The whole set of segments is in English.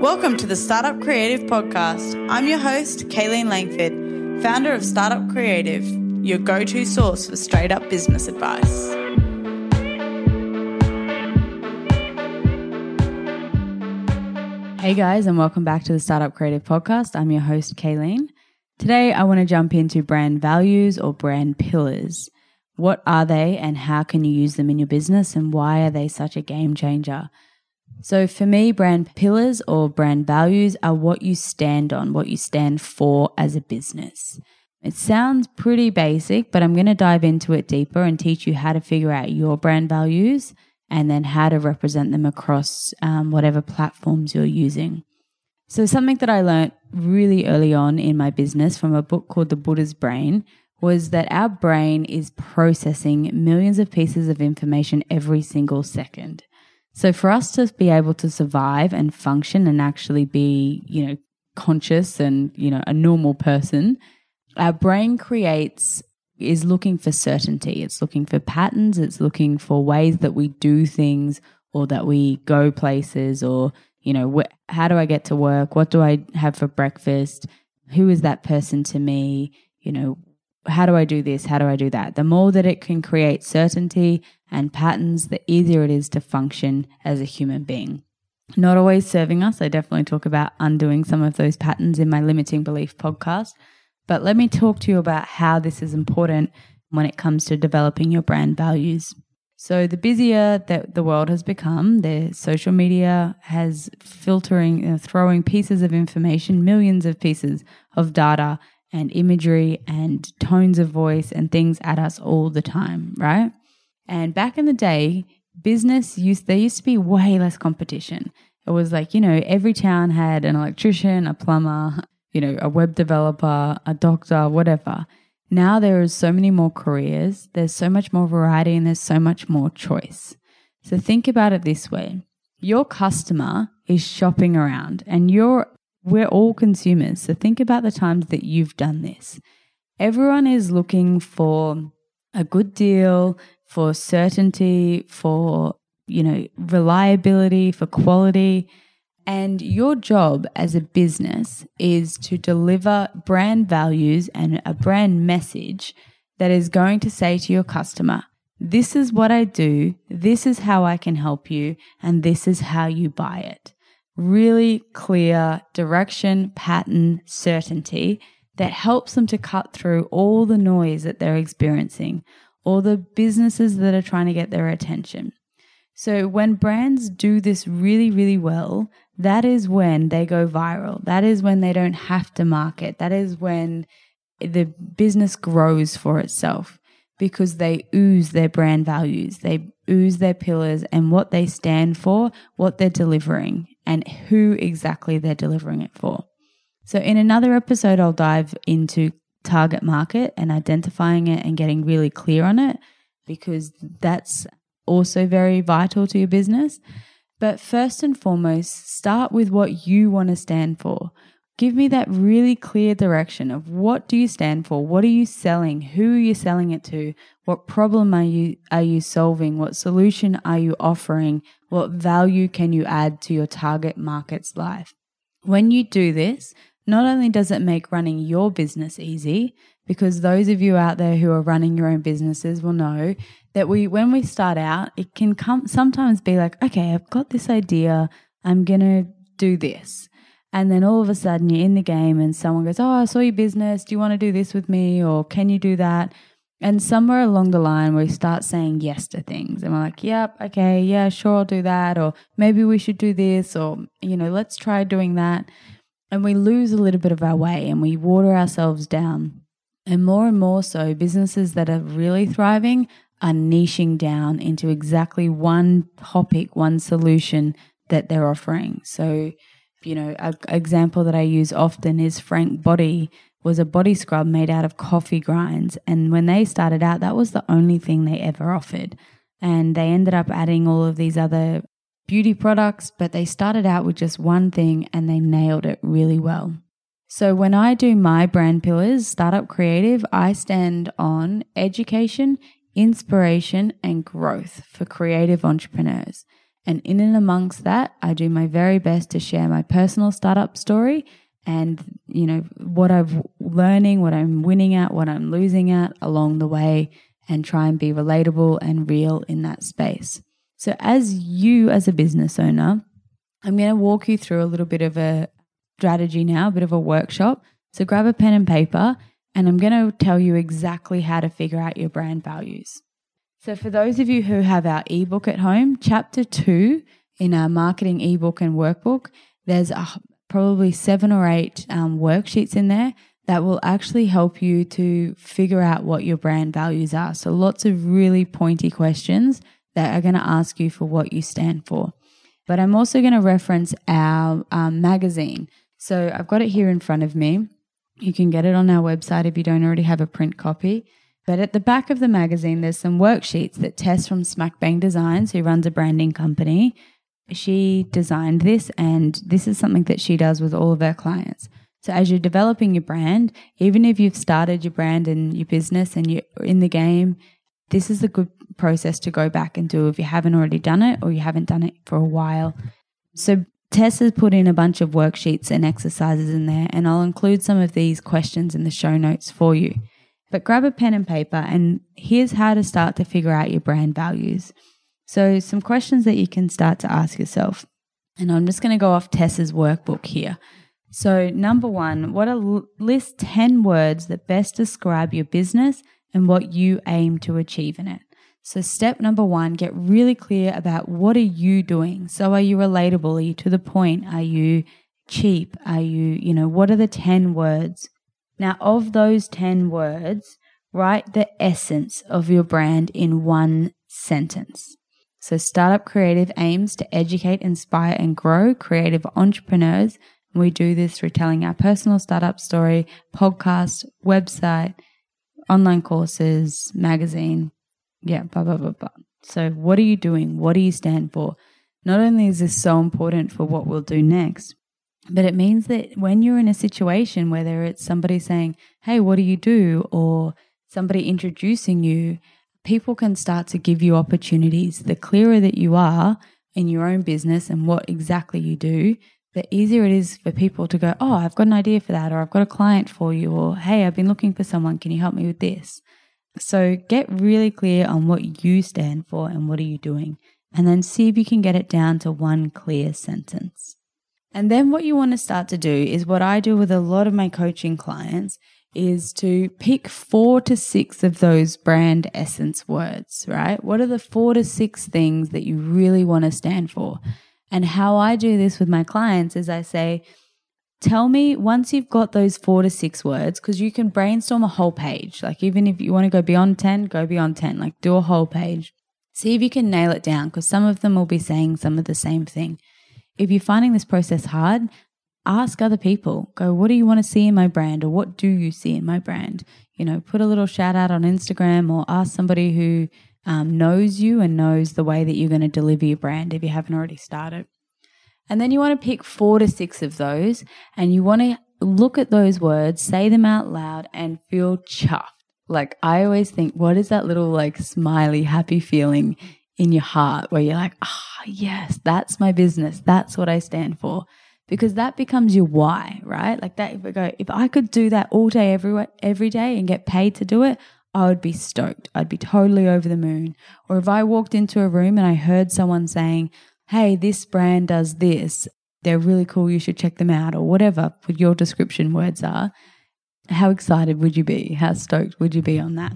Welcome to the Startup Creative Podcast. I'm your host, Kaylene Langford, founder of Startup Creative, your go to source for straight up business advice. Hey guys, and welcome back to the Startup Creative Podcast. I'm your host, Kaylene. Today, I want to jump into brand values or brand pillars. What are they, and how can you use them in your business, and why are they such a game changer? So, for me, brand pillars or brand values are what you stand on, what you stand for as a business. It sounds pretty basic, but I'm going to dive into it deeper and teach you how to figure out your brand values and then how to represent them across um, whatever platforms you're using. So, something that I learned really early on in my business from a book called The Buddha's Brain was that our brain is processing millions of pieces of information every single second. So, for us to be able to survive and function and actually be, you know, conscious and, you know, a normal person, our brain creates is looking for certainty. It's looking for patterns. It's looking for ways that we do things or that we go places or, you know, wh- how do I get to work? What do I have for breakfast? Who is that person to me? You know, how do I do this? How do I do that? The more that it can create certainty and patterns, the easier it is to function as a human being. Not always serving us. I definitely talk about undoing some of those patterns in my limiting belief podcast. But let me talk to you about how this is important when it comes to developing your brand values. So, the busier that the world has become, the social media has filtering, uh, throwing pieces of information, millions of pieces of data and imagery and tones of voice and things at us all the time, right? And back in the day, business used, there used to be way less competition. It was like, you know, every town had an electrician, a plumber, you know, a web developer, a doctor, whatever. Now there is so many more careers, there's so much more variety, and there's so much more choice. So think about it this way your customer is shopping around, and you're we're all consumers. So think about the times that you've done this. Everyone is looking for a good deal, for certainty, for you know, reliability, for quality. And your job as a business is to deliver brand values and a brand message that is going to say to your customer, this is what I do, this is how I can help you, and this is how you buy it. Really clear direction, pattern, certainty that helps them to cut through all the noise that they're experiencing, all the businesses that are trying to get their attention. So when brands do this really, really well, that is when they go viral. That is when they don't have to market. That is when the business grows for itself because they ooze their brand values. They ooze their pillars and what they stand for, what they're delivering, and who exactly they're delivering it for. So, in another episode, I'll dive into target market and identifying it and getting really clear on it because that's also very vital to your business. But first and foremost, start with what you want to stand for. Give me that really clear direction of what do you stand for? What are you selling? Who are you selling it to? What problem are you are you solving? What solution are you offering? What value can you add to your target market's life? When you do this, not only does it make running your business easy, because those of you out there who are running your own businesses will know that we when we start out it can come sometimes be like okay i've got this idea i'm going to do this and then all of a sudden you're in the game and someone goes oh i saw your business. Do you want to do this with me or can you do that? And somewhere along the line we start saying yes to things and we're like yep okay yeah sure i'll do that or maybe we should do this or you know let's try doing that. And we lose a little bit of our way and we water ourselves down. And more and more so, businesses that are really thriving are niching down into exactly one topic, one solution that they're offering. So, you know, an example that I use often is Frank Body was a body scrub made out of coffee grinds. And when they started out, that was the only thing they ever offered. And they ended up adding all of these other beauty products, but they started out with just one thing and they nailed it really well. So when I do my brand pillars, Startup Creative, I stand on education, inspiration, and growth for creative entrepreneurs. And in and amongst that, I do my very best to share my personal startup story and, you know, what I'm learning, what I'm winning at, what I'm losing at along the way and try and be relatable and real in that space. So as you as a business owner, I'm going to walk you through a little bit of a strategy now, a bit of a workshop. So grab a pen and paper and I'm going to tell you exactly how to figure out your brand values. So, for those of you who have our ebook at home, chapter two in our marketing ebook and workbook, there's a, probably seven or eight um, worksheets in there that will actually help you to figure out what your brand values are. So, lots of really pointy questions that are going to ask you for what you stand for. But I'm also going to reference our um, magazine. So, I've got it here in front of me. You can get it on our website if you don't already have a print copy. But at the back of the magazine, there's some worksheets that Tess from Smack Bang Designs, who runs a branding company, she designed this, and this is something that she does with all of her clients. So as you're developing your brand, even if you've started your brand and your business and you're in the game, this is a good process to go back and do if you haven't already done it or you haven't done it for a while. So Tess has put in a bunch of worksheets and exercises in there, and I'll include some of these questions in the show notes for you. But grab a pen and paper, and here's how to start to figure out your brand values. So, some questions that you can start to ask yourself. And I'm just going to go off Tess's workbook here. So, number one, what are list 10 words that best describe your business and what you aim to achieve in it. So, step number one, get really clear about what are you doing. So, are you relatable? Are you to the point? Are you cheap? Are you, you know, what are the 10 words now, of those 10 words, write the essence of your brand in one sentence. So, Startup Creative aims to educate, inspire, and grow creative entrepreneurs. We do this through telling our personal startup story, podcast, website, online courses, magazine. Yeah, blah, blah, blah, blah. So, what are you doing? What do you stand for? Not only is this so important for what we'll do next, but it means that when you're in a situation, whether it's somebody saying, Hey, what do you do? or somebody introducing you, people can start to give you opportunities. The clearer that you are in your own business and what exactly you do, the easier it is for people to go, Oh, I've got an idea for that, or I've got a client for you, or Hey, I've been looking for someone. Can you help me with this? So get really clear on what you stand for and what are you doing, and then see if you can get it down to one clear sentence. And then what you want to start to do is what I do with a lot of my coaching clients is to pick four to six of those brand essence words, right? What are the four to six things that you really want to stand for? And how I do this with my clients is I say, tell me once you've got those four to six words, because you can brainstorm a whole page. Like, even if you want to go beyond 10, go beyond 10, like, do a whole page. See if you can nail it down, because some of them will be saying some of the same thing if you're finding this process hard, ask other people. Go, what do you want to see in my brand? Or what do you see in my brand? You know, put a little shout out on Instagram or ask somebody who um, knows you and knows the way that you're going to deliver your brand if you haven't already started. And then you want to pick four to six of those and you want to look at those words, say them out loud, and feel chuffed. Like I always think, what is that little like smiley, happy feeling in your heart where you're like, ah, oh, yes, that's my business. That's what I stand for. Because that becomes your why, right? Like that, if I go, if I could do that all day, every, every day and get paid to do it, I would be stoked. I'd be totally over the moon. Or if I walked into a room and I heard someone saying, Hey, this brand does this. They're really cool. You should check them out or whatever your description words are. How excited would you be? How stoked would you be on that?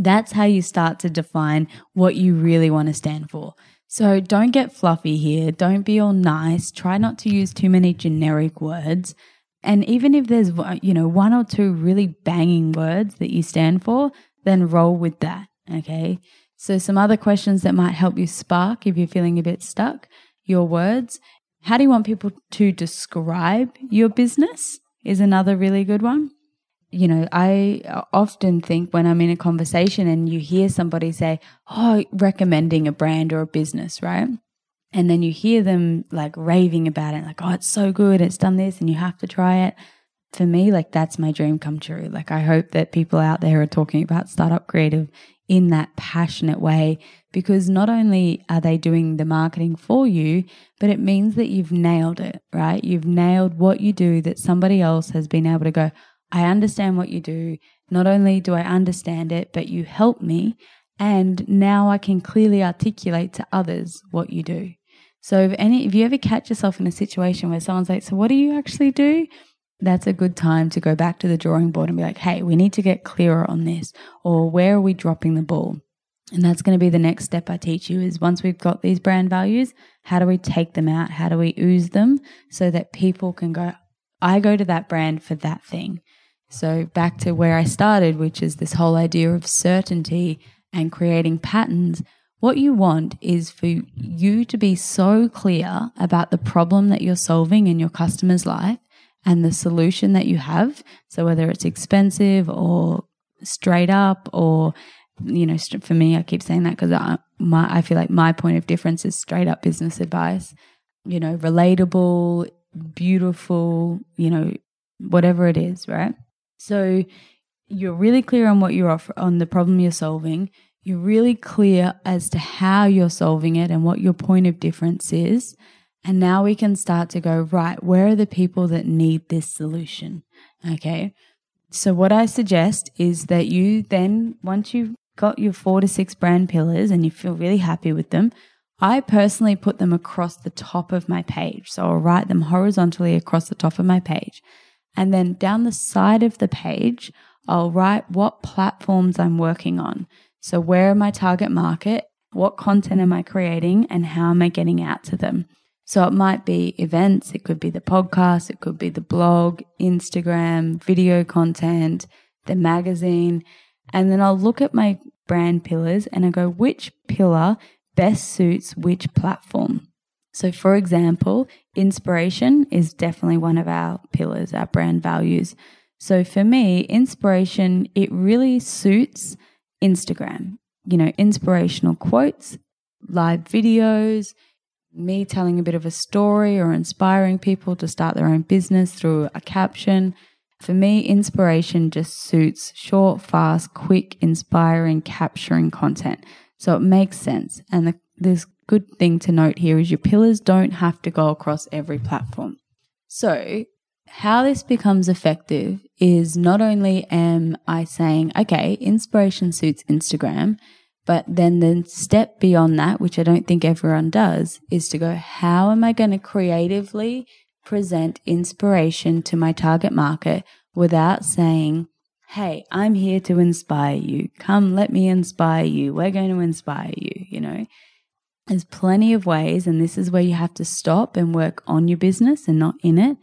That's how you start to define what you really want to stand for. So don't get fluffy here. Don't be all nice. Try not to use too many generic words. And even if there's, uh, you know, one or two really banging words that you stand for, then roll with that. Okay. So some other questions that might help you spark if you're feeling a bit stuck, your words. How do you want people to describe your business is another really good one you know, I often think when I'm in a conversation and you hear somebody say, Oh, recommending a brand or a business, right? And then you hear them like raving about it, like, Oh, it's so good, it's done this, and you have to try it. for me, like that's my dream come true. Like I hope that people out there are talking about startup creative in that passionate way because not only are they doing the marketing for you, but it means that you've nailed it, right? You've nailed what you do that somebody else has been able to go, I understand what you do. Not only do I understand it, but you help me. And now I can clearly articulate to others what you do. So if any, if you ever catch yourself in a situation where someone's like, so what do you actually do? that's a good time to go back to the drawing board and be like, hey, we need to get clearer on this, or where are we dropping the ball? And that's going to be the next step I teach you is once we've got these brand values, how do we take them out? How do we ooze them so that people can go, I go to that brand for that thing. So back to where I started, which is this whole idea of certainty and creating patterns. What you want is for you to be so clear about the problem that you're solving in your customer's life and the solution that you have. So whether it's expensive or straight up or, you know, for me, I keep saying that because I, my, I feel like my point of difference is straight up business advice, you know, relatable, beautiful, you know, whatever it is, right? So you're really clear on what you're on the problem you're solving. You're really clear as to how you're solving it and what your point of difference is. And now we can start to go, right, where are the people that need this solution? Okay. So, what I suggest is that you then, once you've got your four to six brand pillars and you feel really happy with them, I personally put them across the top of my page. So, I'll write them horizontally across the top of my page. And then down the side of the page, I'll write what platforms I'm working on. So, where are my target market? What content am I creating? And how am I getting out to them? So it might be events, it could be the podcast, it could be the blog, Instagram, video content, the magazine. And then I'll look at my brand pillars and I go, which pillar best suits which platform? So, for example, inspiration is definitely one of our pillars, our brand values. So, for me, inspiration, it really suits Instagram. You know, inspirational quotes, live videos, me telling a bit of a story or inspiring people to start their own business through a caption. For me, inspiration just suits short, fast, quick, inspiring, capturing content. So it makes sense. And the, this good thing to note here is your pillars don't have to go across every platform. So how this becomes effective is not only am I saying, okay, inspiration suits Instagram, but then the step beyond that, which I don't think everyone does, is to go, how am I going to creatively present inspiration to my target market without saying, Hey, I'm here to inspire you. Come, let me inspire you. We're going to inspire you. You know, there's plenty of ways, and this is where you have to stop and work on your business and not in it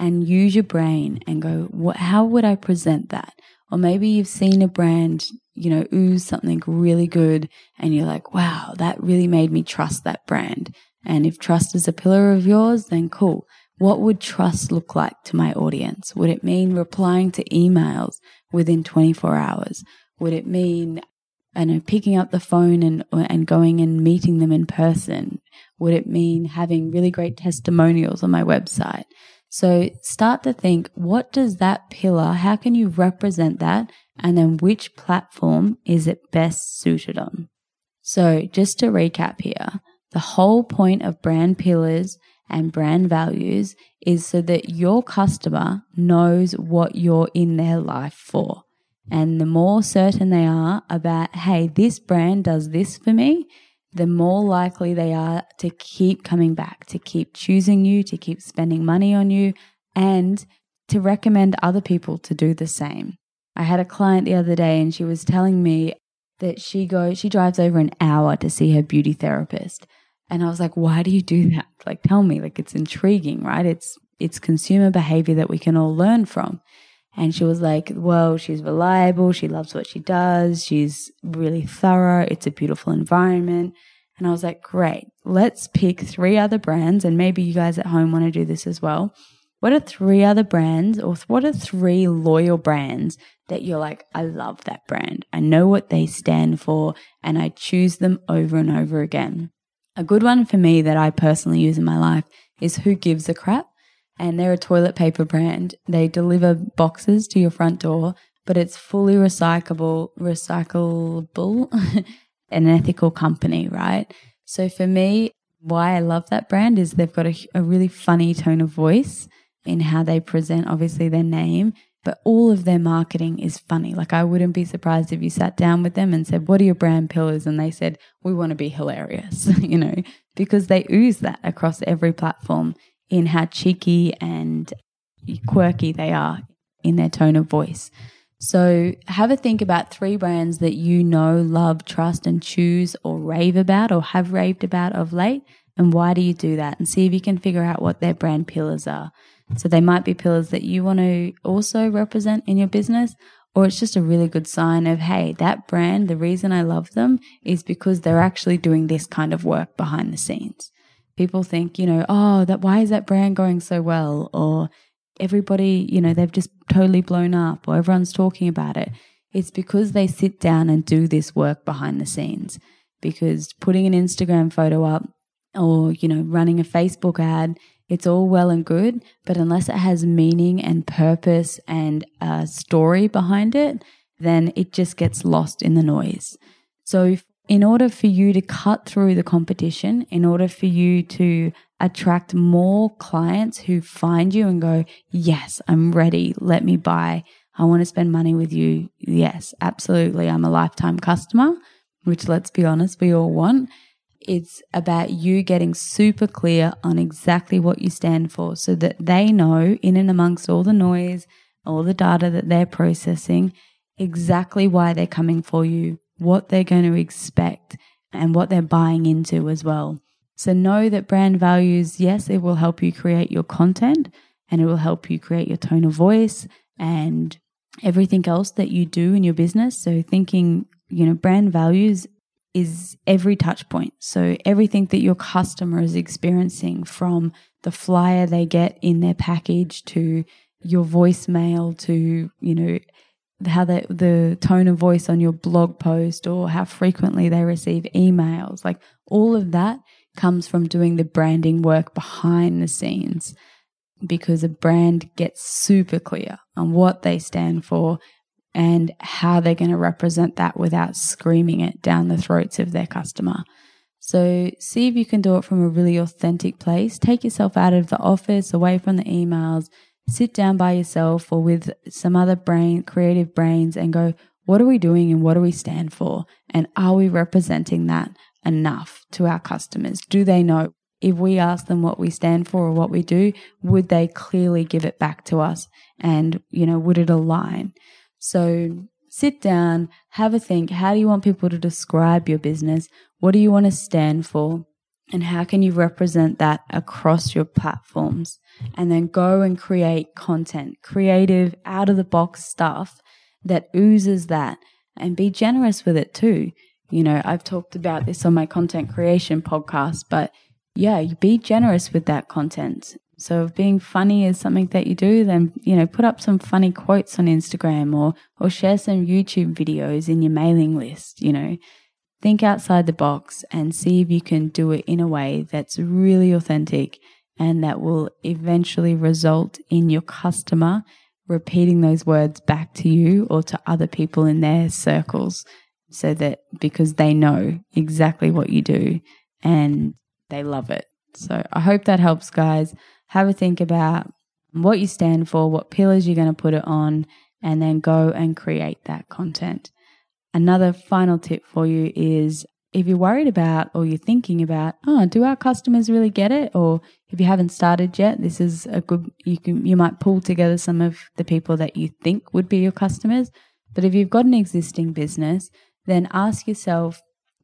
and use your brain and go, what, how would I present that? Or maybe you've seen a brand, you know, ooze something really good and you're like, wow, that really made me trust that brand. And if trust is a pillar of yours, then cool. What would trust look like to my audience? Would it mean replying to emails within 24 hours? Would it mean, I know, picking up the phone and, and going and meeting them in person? Would it mean having really great testimonials on my website? So start to think, what does that pillar, how can you represent that? And then which platform is it best suited on? So just to recap here, the whole point of brand pillars and brand values is so that your customer knows what you're in their life for. And the more certain they are about, hey, this brand does this for me, the more likely they are to keep coming back, to keep choosing you, to keep spending money on you, and to recommend other people to do the same. I had a client the other day and she was telling me that she goes she drives over an hour to see her beauty therapist. And I was like, "Why do you do that? Like tell me, like it's intriguing, right? It's it's consumer behavior that we can all learn from." And she was like, well, she's reliable. She loves what she does. She's really thorough. It's a beautiful environment. And I was like, great. Let's pick three other brands. And maybe you guys at home want to do this as well. What are three other brands or what are three loyal brands that you're like, I love that brand. I know what they stand for and I choose them over and over again. A good one for me that I personally use in my life is Who Gives a Crap. And they're a toilet paper brand. They deliver boxes to your front door, but it's fully recyclable, recyclable, an ethical company, right? So for me, why I love that brand is they've got a, a really funny tone of voice in how they present, obviously, their name, but all of their marketing is funny. Like, I wouldn't be surprised if you sat down with them and said, What are your brand pillars? And they said, We want to be hilarious, you know, because they ooze that across every platform in how cheeky and quirky they are in their tone of voice. So, have a think about three brands that you know, love, trust, and choose or rave about or have raved about of late. And why do you do that? And see if you can figure out what their brand pillars are. So, they might be pillars that you want to also represent in your business, or it's just a really good sign of, hey, that brand, the reason I love them is because they're actually doing this kind of work behind the scenes. People think, you know, oh, that why is that brand going so well? Or everybody, you know, they've just totally blown up or everyone's talking about it. It's because they sit down and do this work behind the scenes. Because putting an Instagram photo up or, you know, running a Facebook ad, it's all well and good, but unless it has meaning and purpose and a story behind it, then it just gets lost in the noise. So, in order for you to cut through the competition, in order for you to attract more clients who find you and go, Yes, I'm ready. Let me buy. I want to spend money with you. Yes, absolutely. I'm a lifetime customer, which let's be honest, we all want. It's about you getting super clear on exactly what you stand for so that they know, in and amongst all the noise, all the data that they're processing, exactly why they're coming for you, what they're going to expect, and what they're buying into as well. So know that brand values, yes, it will help you create your content and it will help you create your tone of voice and everything else that you do in your business. So thinking, you know, brand values is every touch point. So everything that your customer is experiencing from the flyer they get in their package to your voicemail to, you know, how the, the tone of voice on your blog post or how frequently they receive emails, like all of that comes from doing the branding work behind the scenes because a brand gets super clear on what they stand for and how they're going to represent that without screaming it down the throats of their customer. So, see if you can do it from a really authentic place. Take yourself out of the office, away from the emails, sit down by yourself or with some other brain, creative brains, and go, what are we doing and what do we stand for? And are we representing that enough to our customers? Do they know if we ask them what we stand for or what we do, would they clearly give it back to us? And, you know, would it align? So sit down, have a think. How do you want people to describe your business? What do you want to stand for? And how can you represent that across your platforms? And then go and create content, creative, out of the box stuff that oozes that and be generous with it too. You know, I've talked about this on my content creation podcast, but yeah, be generous with that content. So if being funny is something that you do, then, you know, put up some funny quotes on Instagram or, or share some YouTube videos in your mailing list, you know. Think outside the box and see if you can do it in a way that's really authentic and that will eventually result in your customer repeating those words back to you or to other people in their circles so that because they know exactly what you do and they love it. So I hope that helps, guys. Have a think about what you stand for, what pillars you're going to put it on, and then go and create that content. Another final tip for you is if you're worried about or you're thinking about, oh, do our customers really get it? Or if you haven't started yet, this is a good you can you might pull together some of the people that you think would be your customers. But if you've got an existing business, then ask yourself,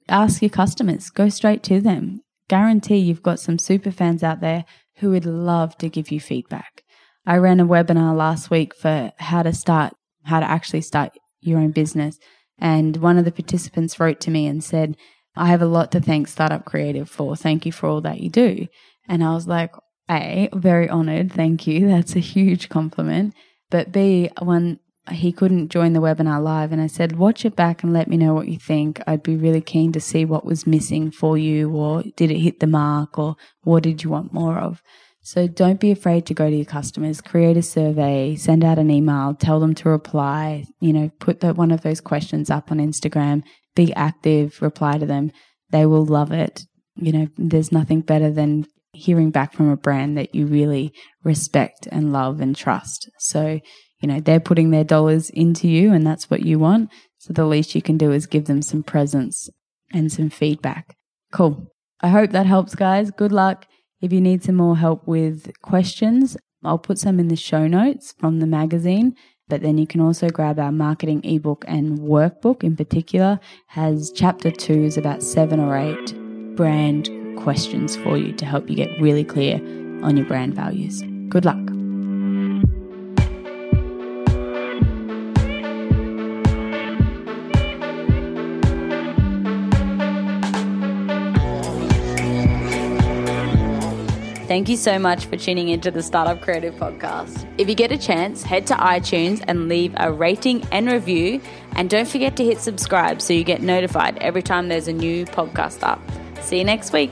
ask your customers, go straight to them. Guarantee you've got some super fans out there who would love to give you feedback. I ran a webinar last week for how to start, how to actually start your own business. And one of the participants wrote to me and said, I have a lot to thank Startup Creative for. Thank you for all that you do. And I was like, A, very honored. Thank you. That's a huge compliment. But B, when he couldn't join the webinar live. And I said, watch it back and let me know what you think. I'd be really keen to see what was missing for you, or did it hit the mark, or what did you want more of? So don't be afraid to go to your customers, create a survey, send out an email, tell them to reply, you know, put the, one of those questions up on Instagram, be active, reply to them. They will love it. You know, there's nothing better than hearing back from a brand that you really respect and love and trust. So, you know, they're putting their dollars into you and that's what you want. So the least you can do is give them some presence and some feedback. Cool. I hope that helps, guys. Good luck. If you need some more help with questions, I'll put some in the show notes from the magazine. But then you can also grab our marketing ebook and workbook in particular has chapter two is about seven or eight brand questions for you to help you get really clear on your brand values. Good luck. Thank you so much for tuning into the Startup Creative Podcast. If you get a chance, head to iTunes and leave a rating and review. And don't forget to hit subscribe so you get notified every time there's a new podcast up. See you next week.